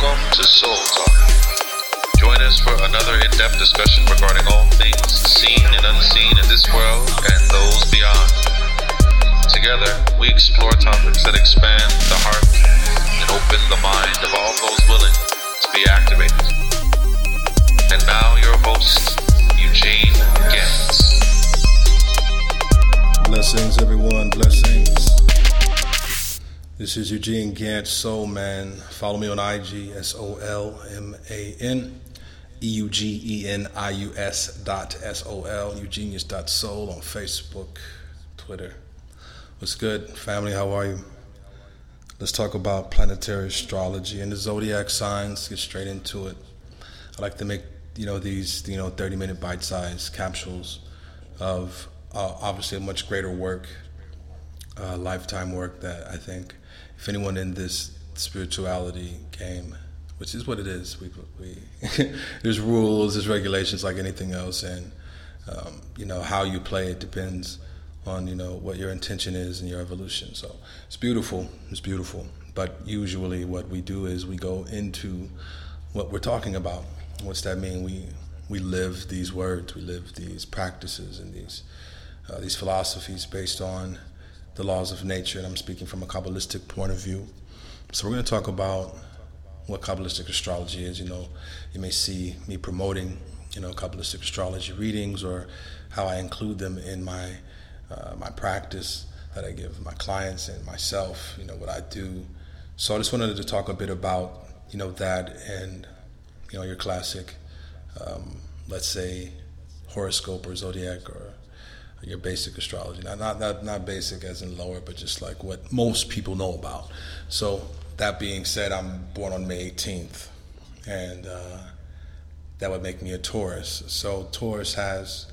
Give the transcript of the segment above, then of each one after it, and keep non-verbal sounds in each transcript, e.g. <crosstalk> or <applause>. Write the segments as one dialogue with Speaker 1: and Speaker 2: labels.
Speaker 1: Welcome to Soul Talk. Join us for another in depth discussion regarding all things seen and unseen in this world and those beyond. Together, we explore topics that expand the heart and open the mind of all those willing to be activated. And now, your host, Eugene Gantz.
Speaker 2: Blessings, everyone. Blessings. This is Eugene Gantz, Soul Man. Follow me on IG, S O L M A N E U G E N I U S dot S O L, Eugenius dot soul on Facebook, Twitter. What's good, family? How are you? Let's talk about planetary astrology and the zodiac signs. Get straight into it. I like to make you know these you know 30 minute bite sized capsules of uh, obviously a much greater work, uh, lifetime work that I think if anyone in this spirituality game, which is what it is, we, we <laughs> there's rules, there's regulations like anything else, and um, you know how you play it depends on you know what your intention is and your evolution. So it's beautiful, it's beautiful. But usually, what we do is we go into what we're talking about. What's that mean? We we live these words, we live these practices and these uh, these philosophies based on the laws of nature, and I'm speaking from a Kabbalistic point of view. So we're going to talk about what Kabbalistic astrology is. You know, you may see me promoting, you know, Kabbalistic astrology readings or how I include them in my uh, my practice that I give my clients and myself. You know, what I do. So I just wanted to talk a bit about, you know, that and you know your classic, um, let's say, horoscope or zodiac or your basic astrology. Not, not not not basic as in lower, but just like what most people know about. So that being said, I'm born on May 18th, and uh, that would make me a Taurus. So Taurus has,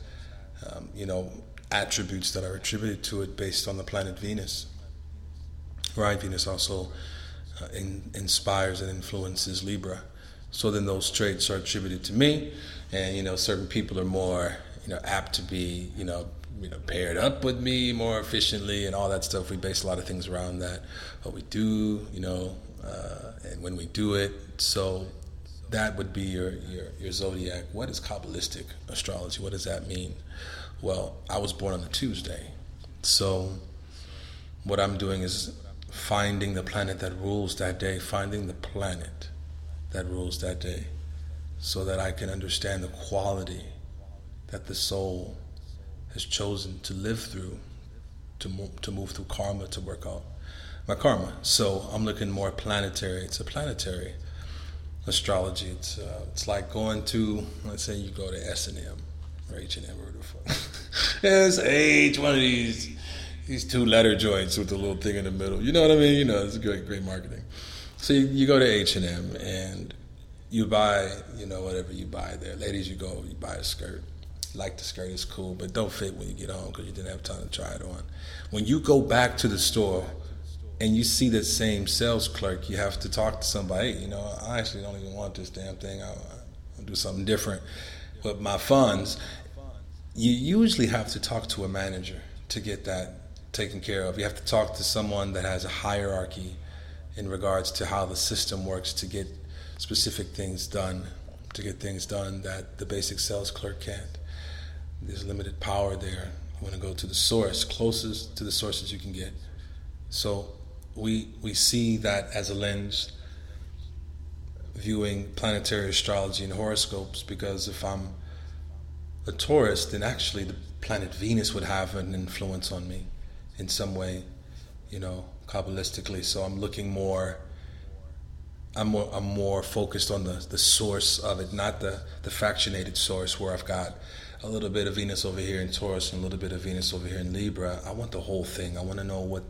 Speaker 2: um, you know, attributes that are attributed to it based on the planet Venus. Right, Venus also uh, in, inspires and influences Libra. So then those traits are attributed to me, and you know, certain people are more you know apt to be you know you know paired up with me more efficiently and all that stuff. We base a lot of things around that. What we do, you know, uh, and when we do it. So that would be your, your your zodiac. What is Kabbalistic astrology? What does that mean? Well, I was born on a Tuesday, so what I'm doing is finding the planet that rules that day, finding the planet that rules that day, so that I can understand the quality that the soul has chosen to live through, to move, to move through karma to work out my karma. So I'm looking more planetary. It's a planetary astrology. It's uh, it's like going to let's say you go to S and M or H and M or whatever. it's H one of these these two letter joints with the little thing in the middle. You know what I mean? You know, it's great great marketing. So you, you go to H and M and you buy you know whatever you buy there. Ladies, you go you buy a skirt like the skirt is cool, but don't fit when you get home because you didn't have time to try it on. When you go back to the store and you see that same sales clerk, you have to talk to somebody. You know, I actually don't even want this damn thing. I, will do something different with my funds. You usually have to talk to a manager to get that taken care of. You have to talk to someone that has a hierarchy in regards to how the system works to get specific things done, to get things done that the basic sales clerk can't. There's limited power there. You want to go to the source, closest to the sources you can get. So we we see that as a lens viewing planetary astrology and horoscopes because if I'm a Taurus, then actually the planet Venus would have an influence on me in some way, you know, kabbalistically. So I'm looking more. I'm more, I'm more focused on the, the source of it, not the, the fractionated source where I've got a little bit of Venus over here in Taurus and a little bit of Venus over here in Libra. I want the whole thing. I want to know what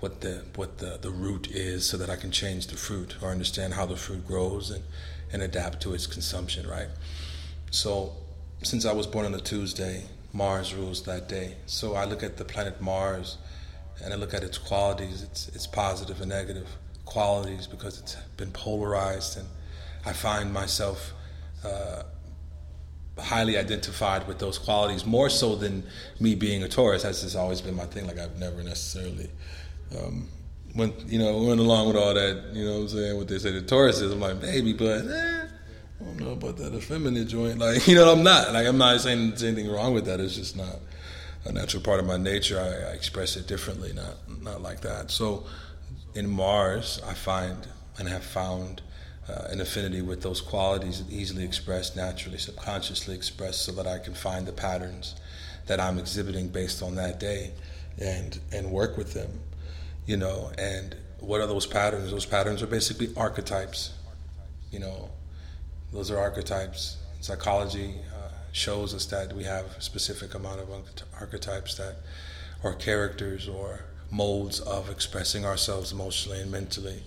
Speaker 2: what the what the, the root is so that I can change the fruit or understand how the fruit grows and, and adapt to its consumption, right? So since I was born on a Tuesday, Mars rules that day. So I look at the planet Mars and I look at its qualities, its its positive and negative qualities because it's been polarized and I find myself uh, highly identified with those qualities more so than me being a Taurus. That's just always been my thing. Like I've never necessarily um, went you know went along with all that. You know what I'm saying? What they say the Taurus is. I'm like baby, but eh, I don't know about that effeminate joint. Like <laughs> you know, I'm not like I'm not saying there's anything wrong with that. It's just not a natural part of my nature. I, I express it differently, not not like that. So in Mars, I find and have found uh, an affinity with those qualities easily expressed, naturally, subconsciously expressed, so that I can find the patterns that I'm exhibiting based on that day, and and work with them, you know. And what are those patterns? Those patterns are basically archetypes, you know. Those are archetypes. Psychology uh, shows us that we have a specific amount of archetypes that, or characters, or modes of expressing ourselves emotionally and mentally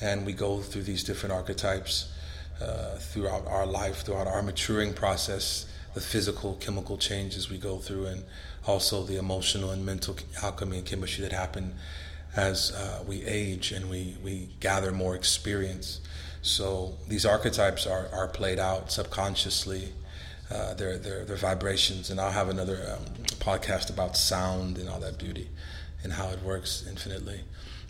Speaker 2: and we go through these different archetypes uh, throughout our life, throughout our maturing process, the physical, chemical changes we go through, and also the emotional and mental alchemy and chemistry that happen as uh, we age and we, we gather more experience. So these archetypes are, are played out subconsciously. Uh, they're, they're, they're vibrations, and I'll have another um, podcast about sound and all that beauty and how it works infinitely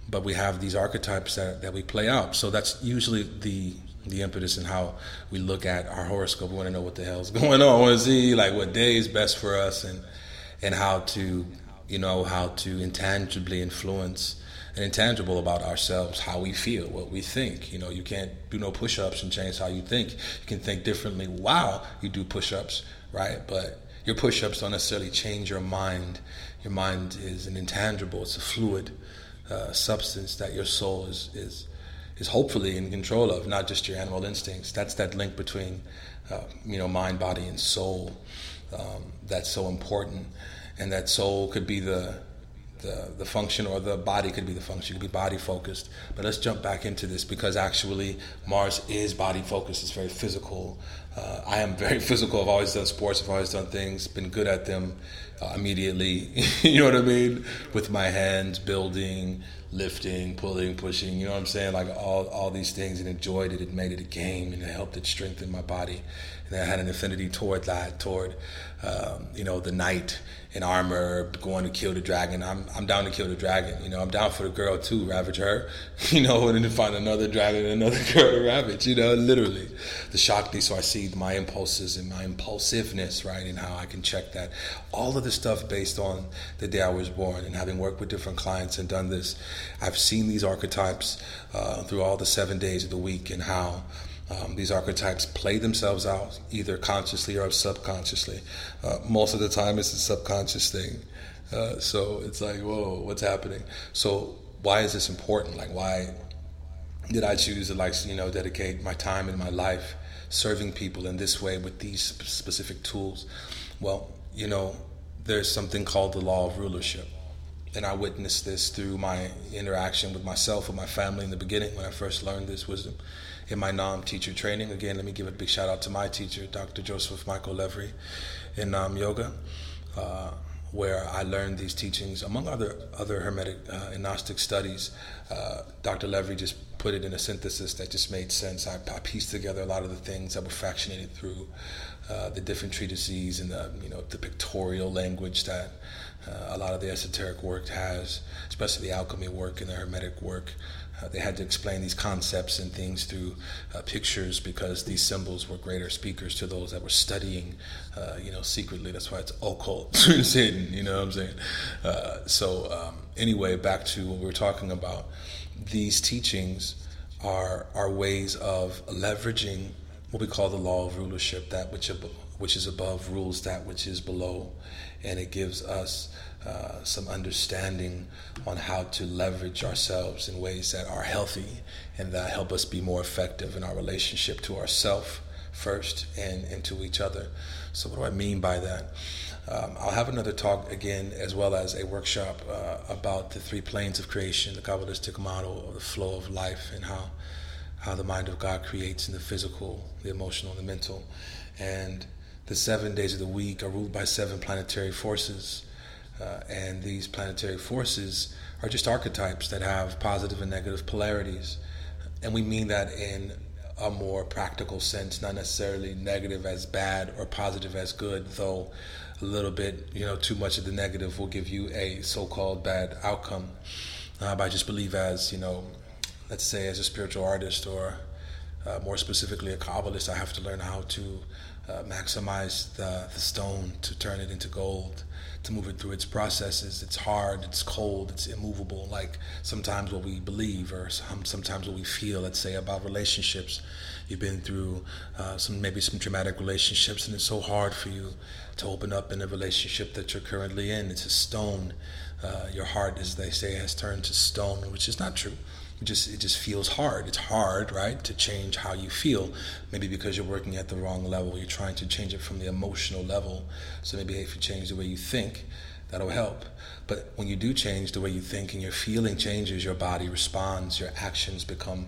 Speaker 2: but we have these archetypes that, that we play out. So that's usually the the impetus and how we look at our horoscope. We want to know what the hell's <laughs> going on. We want to see like what day is best for us and and how to you know how to intangibly influence and intangible about ourselves, how we feel, what we think. You know, you can't do no push-ups and change how you think. You can think differently while you do push-ups, right? But your push-ups don't necessarily change your mind. Your mind is an intangible. It's a fluid uh, substance that your soul is is is hopefully in control of, not just your animal instincts. That's that link between uh, you know mind, body, and soul. Um, that's so important, and that soul could be the the, the function or the body could be the function. It could be body focused. But let's jump back into this because actually Mars is body focused. It's very physical. Uh, I am very <laughs> physical. I've always done sports. I've always done things. Been good at them uh, immediately. <laughs> you know what I mean? With my hands, building, lifting, pulling, pushing. You know what I'm saying? Like all all these things, and enjoyed it. It made it a game, and it helped it strengthen my body. And I had an affinity toward that, toward um, you know the knight in armor going to kill the dragon. I'm I'm down to kill the dragon. You know, I'm down for the girl too, ravage her. <laughs> You know, and then find another dragon and another <laughs> girl to ravage. You know, literally the Shakti. So I see my impulses and my impulsiveness, right, and how I can check that. All of the stuff based on the day I was born and having worked with different clients and done this, I've seen these archetypes uh, through all the seven days of the week and how. Um, these archetypes play themselves out either consciously or subconsciously. Uh, most of the time, it's a subconscious thing. Uh, so it's like, whoa, what's happening? So why is this important? Like, why did I choose to, like, you know, dedicate my time and my life serving people in this way with these specific tools? Well, you know, there's something called the law of rulership. And I witnessed this through my interaction with myself and my family in the beginning when I first learned this wisdom in my Naam teacher training. Again, let me give a big shout out to my teacher, Dr. Joseph Michael Levry, in Naam Yoga, uh, where I learned these teachings, among other other Hermetic uh, and Gnostic studies. Uh, Dr. Levry just put it in a synthesis that just made sense. I, I pieced together a lot of the things that were fractionated through uh, the different treatises and the you know the pictorial language that uh, a lot of the esoteric work has, especially the alchemy work and the hermetic work. Uh, they had to explain these concepts and things through uh, pictures because these symbols were greater speakers to those that were studying, uh, you know, secretly. That's why it's occult. <laughs> it's hidden, you know what I'm saying? Uh, so, um, anyway, back to what we were talking about. These teachings are, are ways of leveraging what we call the law of rulership, that which, which is above rules that which is below. And it gives us uh, some understanding on how to leverage ourselves in ways that are healthy and that help us be more effective in our relationship to ourself first and, and to each other. So, what do I mean by that? Um, I'll have another talk again, as well as a workshop uh, about the three planes of creation, the Kabbalistic model of the flow of life, and how how the mind of God creates in the physical, the emotional, and the mental. And the seven days of the week are ruled by seven planetary forces uh, and these planetary forces are just archetypes that have positive and negative polarities. And we mean that in a more practical sense, not necessarily negative as bad or positive as good, though a little bit, you know, too much of the negative will give you a so called bad outcome. Uh, but I just believe as, you know, let's say as a spiritual artist or uh, more specifically a Kabbalist, I have to learn how to uh, maximize the, the stone to turn it into gold, to move it through its processes. It's hard, it's cold, it's immovable. Like sometimes what we believe or some, sometimes what we feel, let's say about relationships. You've been through uh, some maybe some traumatic relationships, and it's so hard for you to open up in a relationship that you're currently in. It's a stone. Uh, your heart, as they say, has turned to stone, which is not true it just it just feels hard. It's hard, right, to change how you feel. Maybe because you're working at the wrong level. You're trying to change it from the emotional level. So maybe if you change the way you think, that'll help. But when you do change the way you think and your feeling changes, your body responds. Your actions become,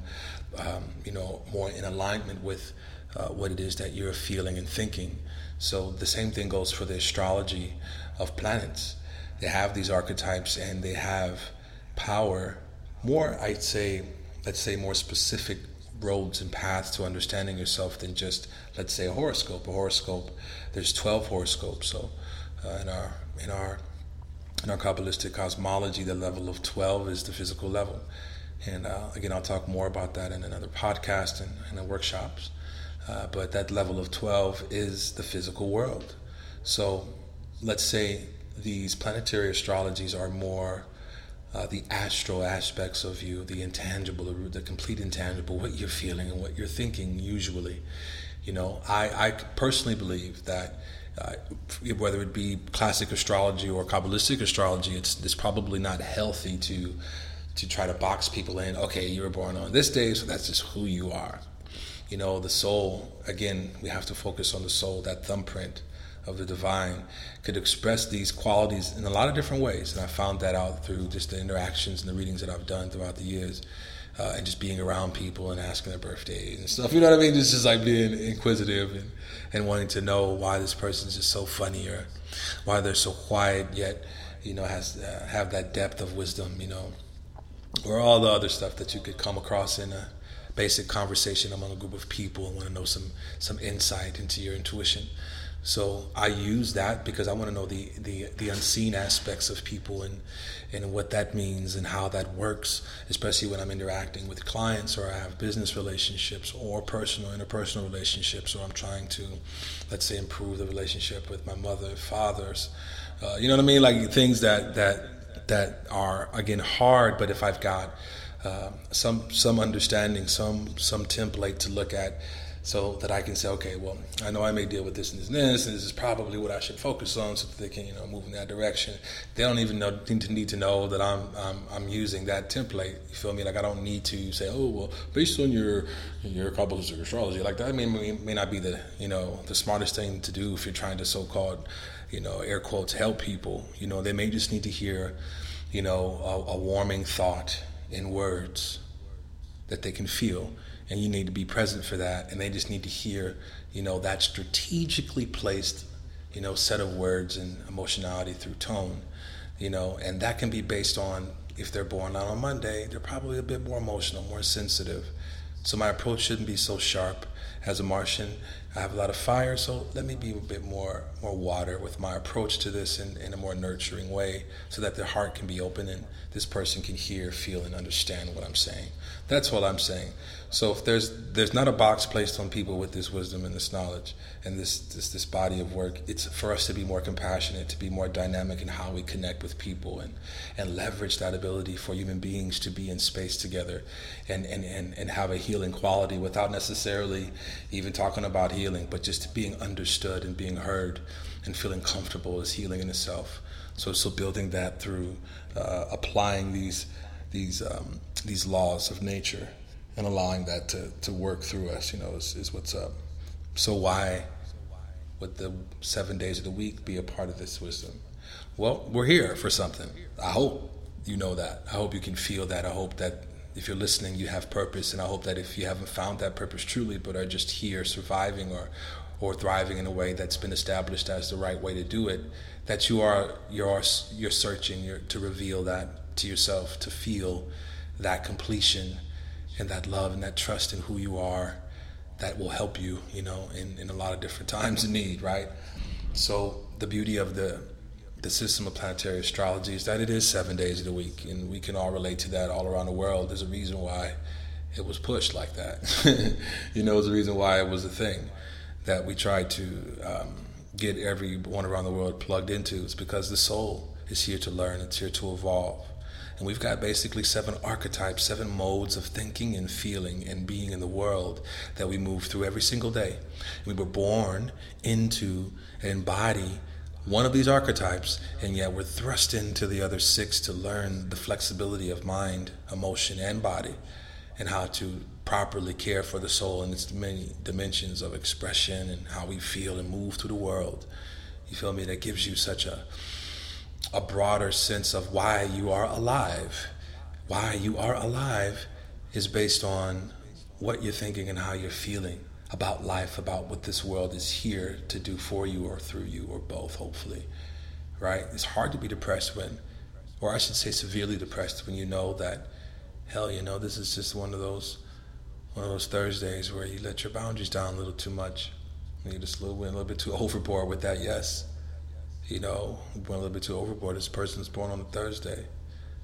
Speaker 2: um, you know, more in alignment with uh, what it is that you're feeling and thinking. So the same thing goes for the astrology of planets. They have these archetypes and they have power more, I'd say, let's say, more specific roads and paths to understanding yourself than just, let's say, a horoscope. A horoscope, there's 12 horoscopes. So, uh, in our in our in our Kabbalistic cosmology, the level of 12 is the physical level. And uh, again, I'll talk more about that in another podcast and, and in workshops. Uh, but that level of 12 is the physical world. So let's say these planetary astrologies are more uh, the astral aspects of you, the intangible, the, complete intangible, what you're feeling and what you're thinking usually. You know, I, I personally believe that uh, whether it be classic astrology or Kabbalistic astrology, it's, it's probably not healthy to to try to box people in. Okay, you were born on this day, so that's just who you are. You know, the soul, again, we have to focus on the soul, that thumbprint of the divine could express these qualities in a lot of different ways. And I found that out through just the interactions and the readings that I've done throughout the years. Uh, and just being around people and asking their birthdays and stuff. You know what I mean? Just, just like being inquisitive and, and wanting to know why this person's just so funny or why they're so quiet yet, you know, has uh, have that depth of wisdom, you know, or all the other stuff that you could come across in a basic conversation among a group of people and want to know some some insight into your intuition. So I use that because I want to know the, the, the unseen aspects of people and, and what that means and how that works, especially when I'm interacting with clients or I have business relationships or personal, interpersonal relationships, or I'm trying to, let's say, improve the relationship with my mother, fathers. Uh, you know what I mean? Like things that, that, that are, again, hard, but if I've got uh, some, some understanding, some, some template to look at, so that I can say, okay, well, I know I may deal with this and this and this, and this is probably what I should focus on, so that they can, you know, move in that direction. They don't even know, need to need to know that I'm, I'm I'm using that template. You feel me? Like I don't need to say, oh, well, based on your your Kabbalistic astrology, like that may, may may not be the you know the smartest thing to do if you're trying to so-called, you know, air quotes help people. You know, they may just need to hear, you know, a, a warming thought in words that they can feel and you need to be present for that and they just need to hear you know that strategically placed you know set of words and emotionality through tone you know and that can be based on if they're born on a monday they're probably a bit more emotional more sensitive. So my approach shouldn't be so sharp as a martian i have a lot of fire so let me be a bit more more water with my approach to this in, in a more nurturing way so that their heart can be open and this person can hear feel and understand what i'm saying. That's what i'm saying. So if there's there's not a box placed on people with this wisdom and this knowledge and this this this body of work, it's for us to be more compassionate, to be more dynamic in how we connect with people and and leverage that ability for human beings to be in space together and and and, and have a healing quality without necessarily even talking about healing, but just being understood and being heard and feeling comfortable is healing in itself. So so building that through uh, applying these these um, these laws of nature and allowing that to, to work through us, you know, is, is what's up. So why would the seven days of the week be a part of this wisdom? Well, we're here for something. I hope you know that. I hope you can feel that. I hope that if you're listening, you have purpose, and I hope that if you haven't found that purpose truly, but are just here surviving or or thriving in a way that's been established as the right way to do it, that you are you're you're searching you're, to reveal that to yourself, to feel that completion and that love and that trust in who you are that will help you, you know, in, in a lot of different times of need, right? So the beauty of the the system of planetary astrology is that it is seven days of the week, and we can all relate to that all around the world. There's a reason why it was pushed like that. <laughs> you know, there's a reason why it was a thing that we tried to um, get everyone around the world plugged into. It's because the soul is here to learn, it's here to evolve. And we've got basically seven archetypes, seven modes of thinking and feeling and being in the world that we move through every single day. We were born into and embody one of these archetypes, and yet we're thrust into the other six to learn the flexibility of mind, emotion, and body, and how to properly care for the soul in its many dimensions of expression and how we feel and move through the world. You feel me? That gives you such a a broader sense of why you are alive. Why you are alive is based on what you're thinking and how you're feeling about life, about what this world is here to do for you or through you or both, hopefully. Right? It's hard to be depressed when, or I should say severely depressed when you know that, hell, you know, this is just one of those one of those Thursdays where you let your boundaries down a little too much. You just a little, went a little bit too <laughs> overboard with that, yes you know, went a little bit too overboard. This person's born on a Thursday.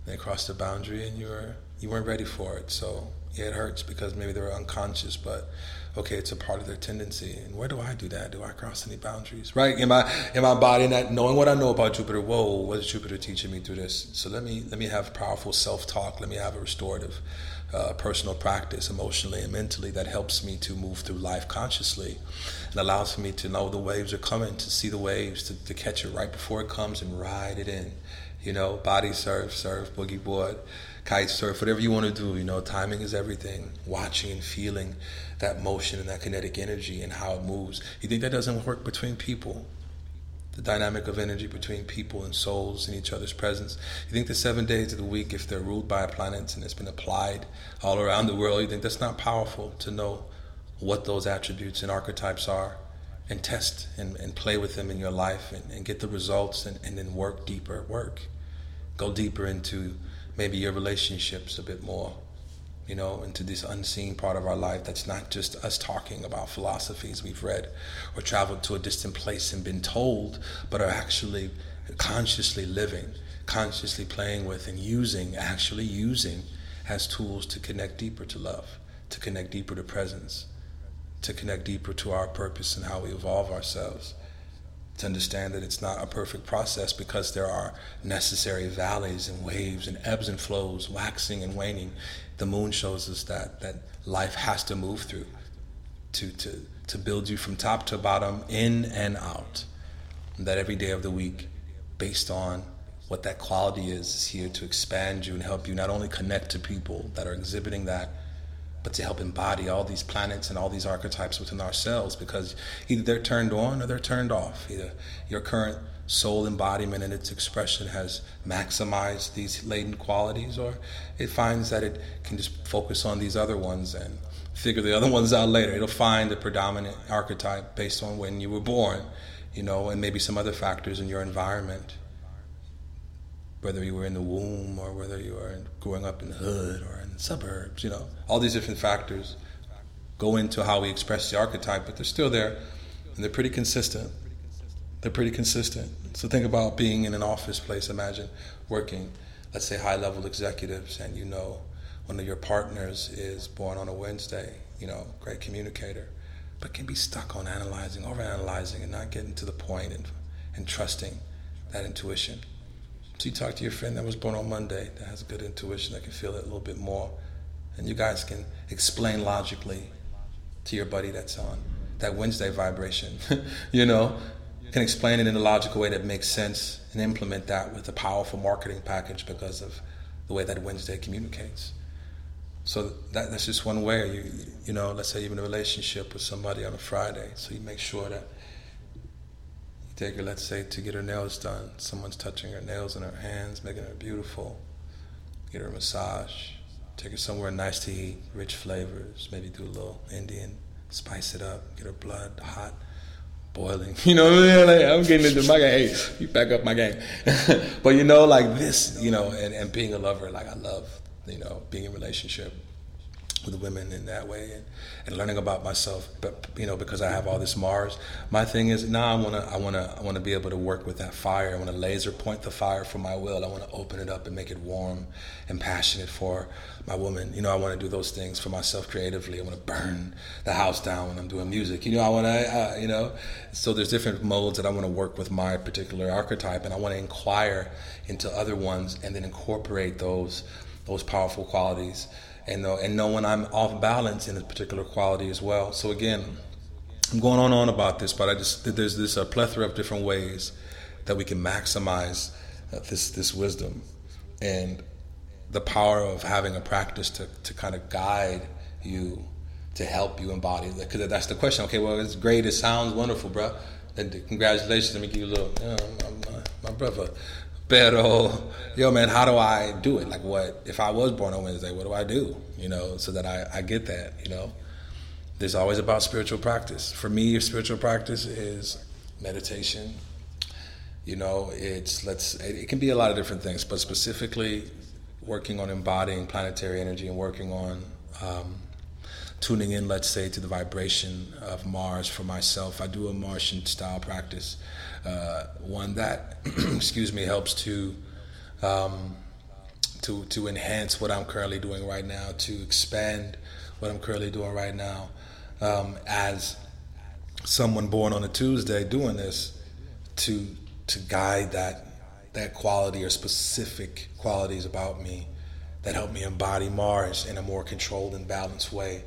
Speaker 2: They crossed the boundary and you were you weren't ready for it. So yeah, it hurts because maybe they were unconscious, but okay, it's a part of their tendency. And where do I do that? Do I cross any boundaries? Right? Am I am I embodying that knowing what I know about Jupiter? Whoa, what is Jupiter teaching me through this? So let me let me have powerful self talk. Let me have a restorative uh, personal practice emotionally and mentally that helps me to move through life consciously and allows me to know the waves are coming, to see the waves, to, to catch it right before it comes and ride it in. You know, body surf, surf, boogie board, kite surf, whatever you want to do. You know, timing is everything. Watching and feeling that motion and that kinetic energy and how it moves. You think that doesn't work between people? the dynamic of energy between people and souls in each other's presence. You think the seven days of the week, if they're ruled by planets and it's been applied all around the world, you think that's not powerful to know what those attributes and archetypes are and test and, and play with them in your life and, and get the results and, and then work deeper work. Go deeper into maybe your relationships a bit more you know, into this unseen part of our life that's not just us talking about philosophies we've read or traveled to a distant place and been told, but are actually consciously living, consciously playing with and using, actually using as tools to connect deeper to love, to connect deeper to presence, to connect deeper to our purpose and how we evolve ourselves to understand that it's not a perfect process because there are necessary valleys and waves and ebbs and flows, waxing and waning. The moon shows us that that life has to move through to to to build you from top to bottom, in and out. And that every day of the week, based on what that quality is, is here to expand you and help you not only connect to people that are exhibiting that but to help embody all these planets and all these archetypes within ourselves because either they're turned on or they're turned off. Either your current soul embodiment and its expression has maximized these latent qualities or it finds that it can just focus on these other ones and figure the other <laughs> ones out later. It'll find the predominant archetype based on when you were born, you know, and maybe some other factors in your environment whether you were in the womb or whether you were growing up in the hood or in the suburbs, you know, all these different factors go into how we express the archetype, but they're still there and they're pretty consistent. They're pretty consistent. So think about being in an office place, imagine working, let's say high level executives, and you know one of your partners is born on a Wednesday, you know, great communicator, but can be stuck on analyzing, over analyzing, and not getting to the point and, and trusting that intuition. So you talk to your friend that was born on Monday that has a good intuition that can feel it a little bit more, and you guys can explain logically to your buddy that's on that Wednesday vibration. <laughs> you know, can explain it in a logical way that makes sense and implement that with a powerful marketing package because of the way that Wednesday communicates. So that, that's just one way. You you know, let's say you're in a relationship with somebody on a Friday, so you make sure that take her, let's say, to get her nails done. Someone's touching her nails in her hands, making her beautiful. Get her a massage. Take her somewhere nice to eat, rich flavors. Maybe do a little Indian, spice it up. Get her blood hot, boiling. <laughs> You know, what I mean? like, I'm getting into my game. Hey, you back up my game. <laughs> but you know, like this, you know, and, and being a lover, like I love, you know, being in relationship with women in that way and, and learning about myself but you know because I have all this Mars. My thing is now I want to I want to I want to be able to work with that fire. I want to laser point the fire for my will. I want to open it up and make it warm and passionate for my woman. You know I want to do those things for myself creatively. I want to burn the house down when I'm doing music. You know I want to uh, you know? So there's different modes that I want to work with my particular archetype and I want to inquire into other ones and then incorporate those those powerful qualities and know, and know when I'm off balance in a particular quality as well. So again, I'm going on and on about this, but I just there's this a plethora of different ways that we can maximize uh, this this wisdom and the power of having a practice to, to kind of guide you to help you embody because that's the question. Okay well it's great. It sounds wonderful bro and congratulations. Let me give you a little you know, my, my brother Pero, yo, man, how do I do it? Like, what if I was born on Wednesday? What do I do? You know, so that I, I get that. You know, there's always about spiritual practice. For me, spiritual practice is meditation. You know, it's let's. It can be a lot of different things, but specifically working on embodying planetary energy and working on um, tuning in, let's say, to the vibration of Mars for myself. I do a Martian style practice uh, one that, <clears throat> excuse me, helps to um, to to enhance what I'm currently doing right now, to expand what I'm currently doing right now. Um, as someone born on a Tuesday doing this, to to guide that that quality or specific qualities about me that help me embody Mars in a more controlled and balanced way.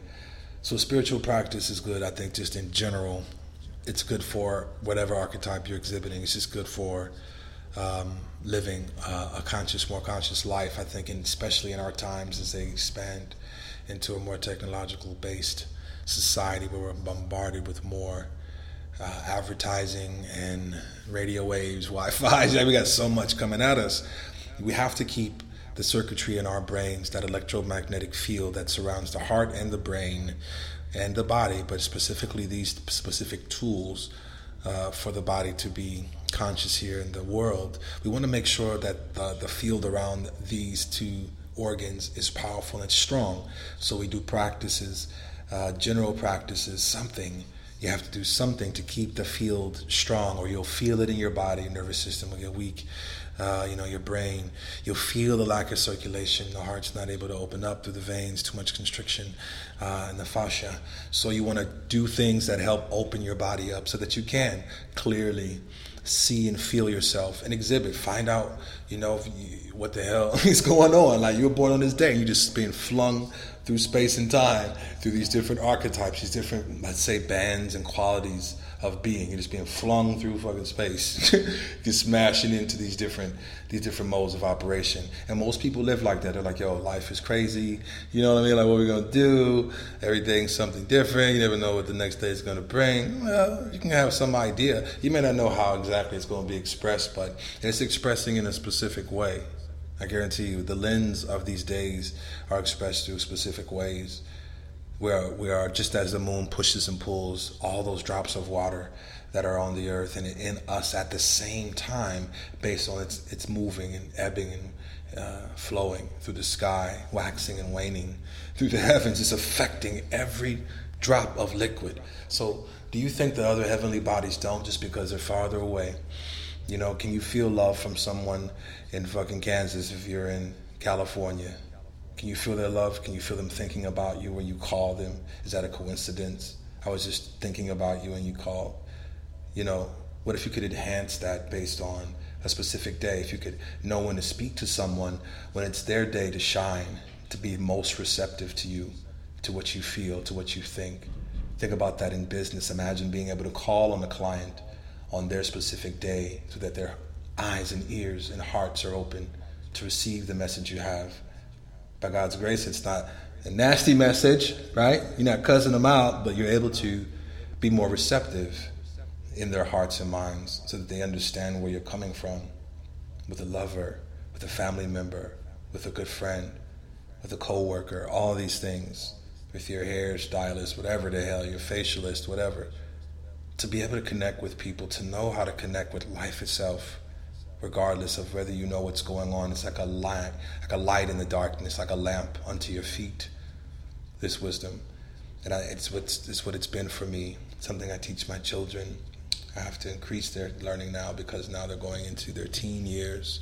Speaker 2: So spiritual practice is good, I think, just in general it's good for whatever archetype you're exhibiting. It's just good for um, living uh, a conscious, more conscious life. I think, and especially in our times as they expand into a more technological based society where we're bombarded with more uh, advertising and radio waves, <laughs> Wi-Fi. <laughs> we got so much coming at us. We have to keep the circuitry in our brains, that electromagnetic field that surrounds the heart and the brain, and the body, but specifically these specific tools uh, for the body to be conscious here in the world. We want to make sure that the, the field around these two organs is powerful and strong. So we do practices, uh, general practices, something. You have to do something to keep the field strong, or you'll feel it in your body. Your nervous system will get weak uh, you know, your brain. You'll feel the lack of circulation. The heart's not able to open up through the veins, too much constriction uh, in the fascia. So you want to do things that help open your body up so that you can clearly see and feel yourself and exhibit. Find out, you know, you, what the hell <laughs> is going on. Like you were born on this day and you're just being flung through space and time, through these different archetypes, these different, let's say, bands and qualities of being. You're just being flung through fucking space, <laughs> just smashing into these different these different modes of operation. And most people live like that. They're like, yo, life is crazy. You know what I mean? Like, what we gonna do? Everything's something different. You never know what the next day is gonna bring. Well, you can have some idea. You may not know how exactly it's gonna be expressed, but it's expressing in a specific way. I guarantee you, the lens of these days are expressed through specific ways. Where we are just as the moon pushes and pulls all those drops of water that are on the earth and in us at the same time, based on its its moving and ebbing and uh, flowing through the sky, waxing and waning through the <laughs> heavens, is affecting every drop of liquid. So, do you think the other heavenly bodies don't just because they're farther away? You know, can you feel love from someone in fucking Kansas if you're in California? Can you feel their love? Can you feel them thinking about you when you call them? Is that a coincidence? I was just thinking about you and you called. You know, what if you could enhance that based on a specific day? If you could know when to speak to someone when it's their day to shine, to be most receptive to you, to what you feel, to what you think. Think about that in business. Imagine being able to call on a client on their specific day so that their eyes and ears and hearts are open to receive the message you have. By God's grace, it's not a nasty message, right? You're not cussing them out, but you're able to be more receptive in their hearts and minds so that they understand where you're coming from with a lover, with a family member, with a good friend, with a co-worker, all these things, with your hairstylist, whatever the hell, your facialist, whatever. To be able to connect with people, to know how to connect with life itself regardless of whether you know what's going on. It's like a light, like a light in the darkness, like a lamp unto your feet. this wisdom. And I, it's, it's what it's been for me, something I teach my children. I have to increase their learning now because now they're going into their teen years.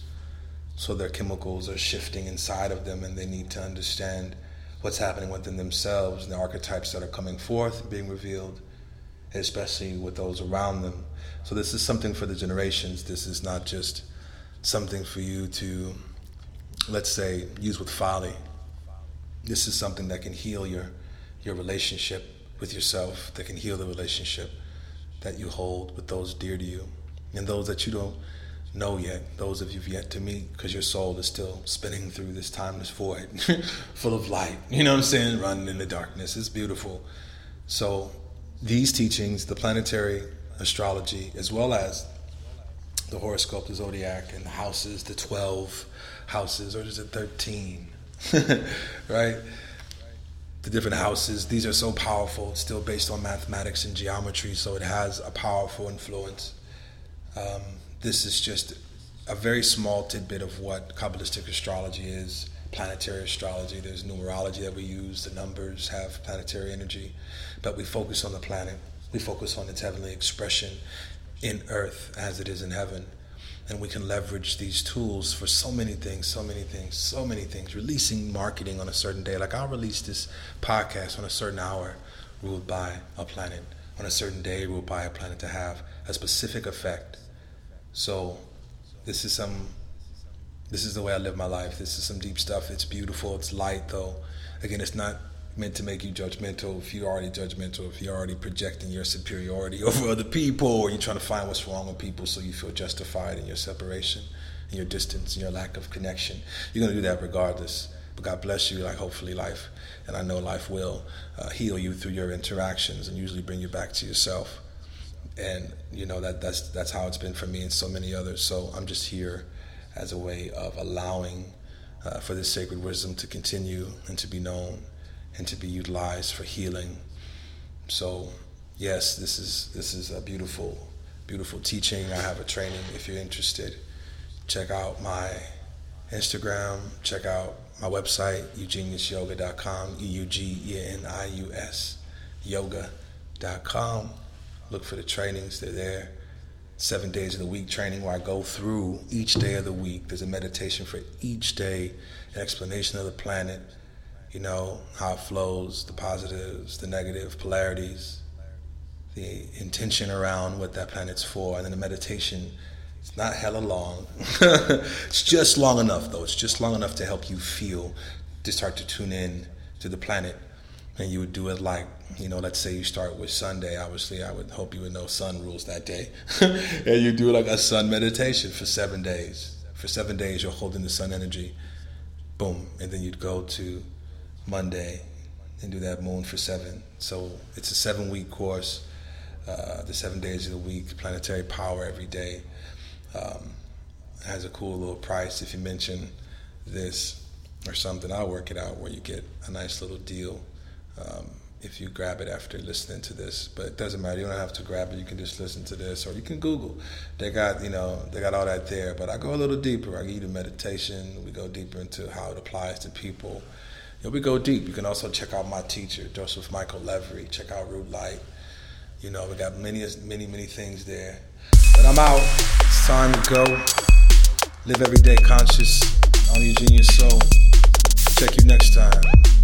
Speaker 2: So their chemicals are shifting inside of them and they need to understand what's happening within themselves and the archetypes that are coming forth, being revealed, especially with those around them. So this is something for the generations. This is not just something for you to, let's say, use with folly. This is something that can heal your your relationship with yourself, that can heal the relationship that you hold with those dear to you, and those that you don't know yet, those of you've yet to meet, because your soul is still spinning through this timeless void, <laughs> full of light. You know what I'm saying? Running in the darkness. It's beautiful. So these teachings, the planetary astrology, as well as the horoscope, the zodiac, and the houses, the 12 houses, or is it 13? <laughs> right? The different houses, these are so powerful. It's still based on mathematics and geometry, so it has a powerful influence. Um, this is just a very small tidbit of what Kabbalistic astrology is, planetary astrology. There's numerology that we use, the numbers have planetary energy, but we focus on the planet. We focus on its heavenly expression in earth as it is in heaven. And we can leverage these tools for so many things, so many things, so many things. Releasing marketing on a certain day. Like I'll release this podcast on a certain hour ruled by a planet, on a certain day ruled by a planet to have a specific effect so this is some this is the way I live my life. This is some deep stuff. It's beautiful. It's light though. Again, it's not meant to make you judgmental. If you're already judgmental, if you're already projecting your superiority <laughs> over other people, or you're trying to find what's wrong with people so you feel justified in your separation, in your distance, in your lack of connection, you're gonna do that regardless. But God bless you. Like hopefully life, and I know life will uh, heal you through your interactions and usually bring you back to yourself and you know that that's that's how it's been for me and so many others. So I'm just here as a way of allowing uh, for this sacred wisdom to continue and to be known and to be utilized for healing. So yes, this is this is a beautiful beautiful teaching. I have a training if you're interested. Check out my Instagram, check out my website, eugeniusyoga.com, E U G E N I U S, yoga.com. Look for the trainings, they're there. Seven days of the week training where I go through each day of the week. There's a meditation for each day, an explanation of the planet, you know, how it flows, the positives, the negative polarities, the intention around what that planet's for, and then the meditation. It's not hella long. <laughs> it's just long enough, though. It's just long enough to help you feel, to start to tune in to the planet. And you would do it like you know, let's say you start with Sunday. Obviously, I would hope you would know sun rules that day. <laughs> and you do like a sun meditation for seven days. For seven days, you're holding the sun energy. Boom. And then you'd go to Monday and do that moon for seven. So it's a seven week course. Uh, the seven days of the week, planetary power every day. Um, has a cool little price if you mention this or something. I'll work it out where you get a nice little deal. Um, if you grab it after listening to this. But it doesn't matter. You don't have to grab it. You can just listen to this, or you can Google. They got you know they got all that there. But I go a little deeper. I give you the meditation. We go deeper into how it applies to people. You know, we go deep. You can also check out my teacher, Joseph Michael Levry. Check out Rootlight. You know, we got many, many, many things there. But I'm out. It's time to go. Live every day conscious on your genius soul. Check you next time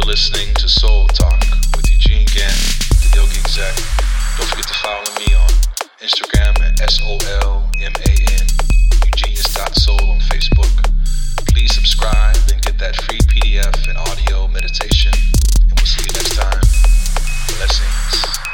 Speaker 1: for listening to Soul Talk with Eugene Gann, the Yogi Exec. Don't forget to follow me on Instagram at S-O-L-M-A-N, Eugenius.soul on Facebook. Please subscribe and get that free PDF and audio meditation. And we'll see you next time. Blessings.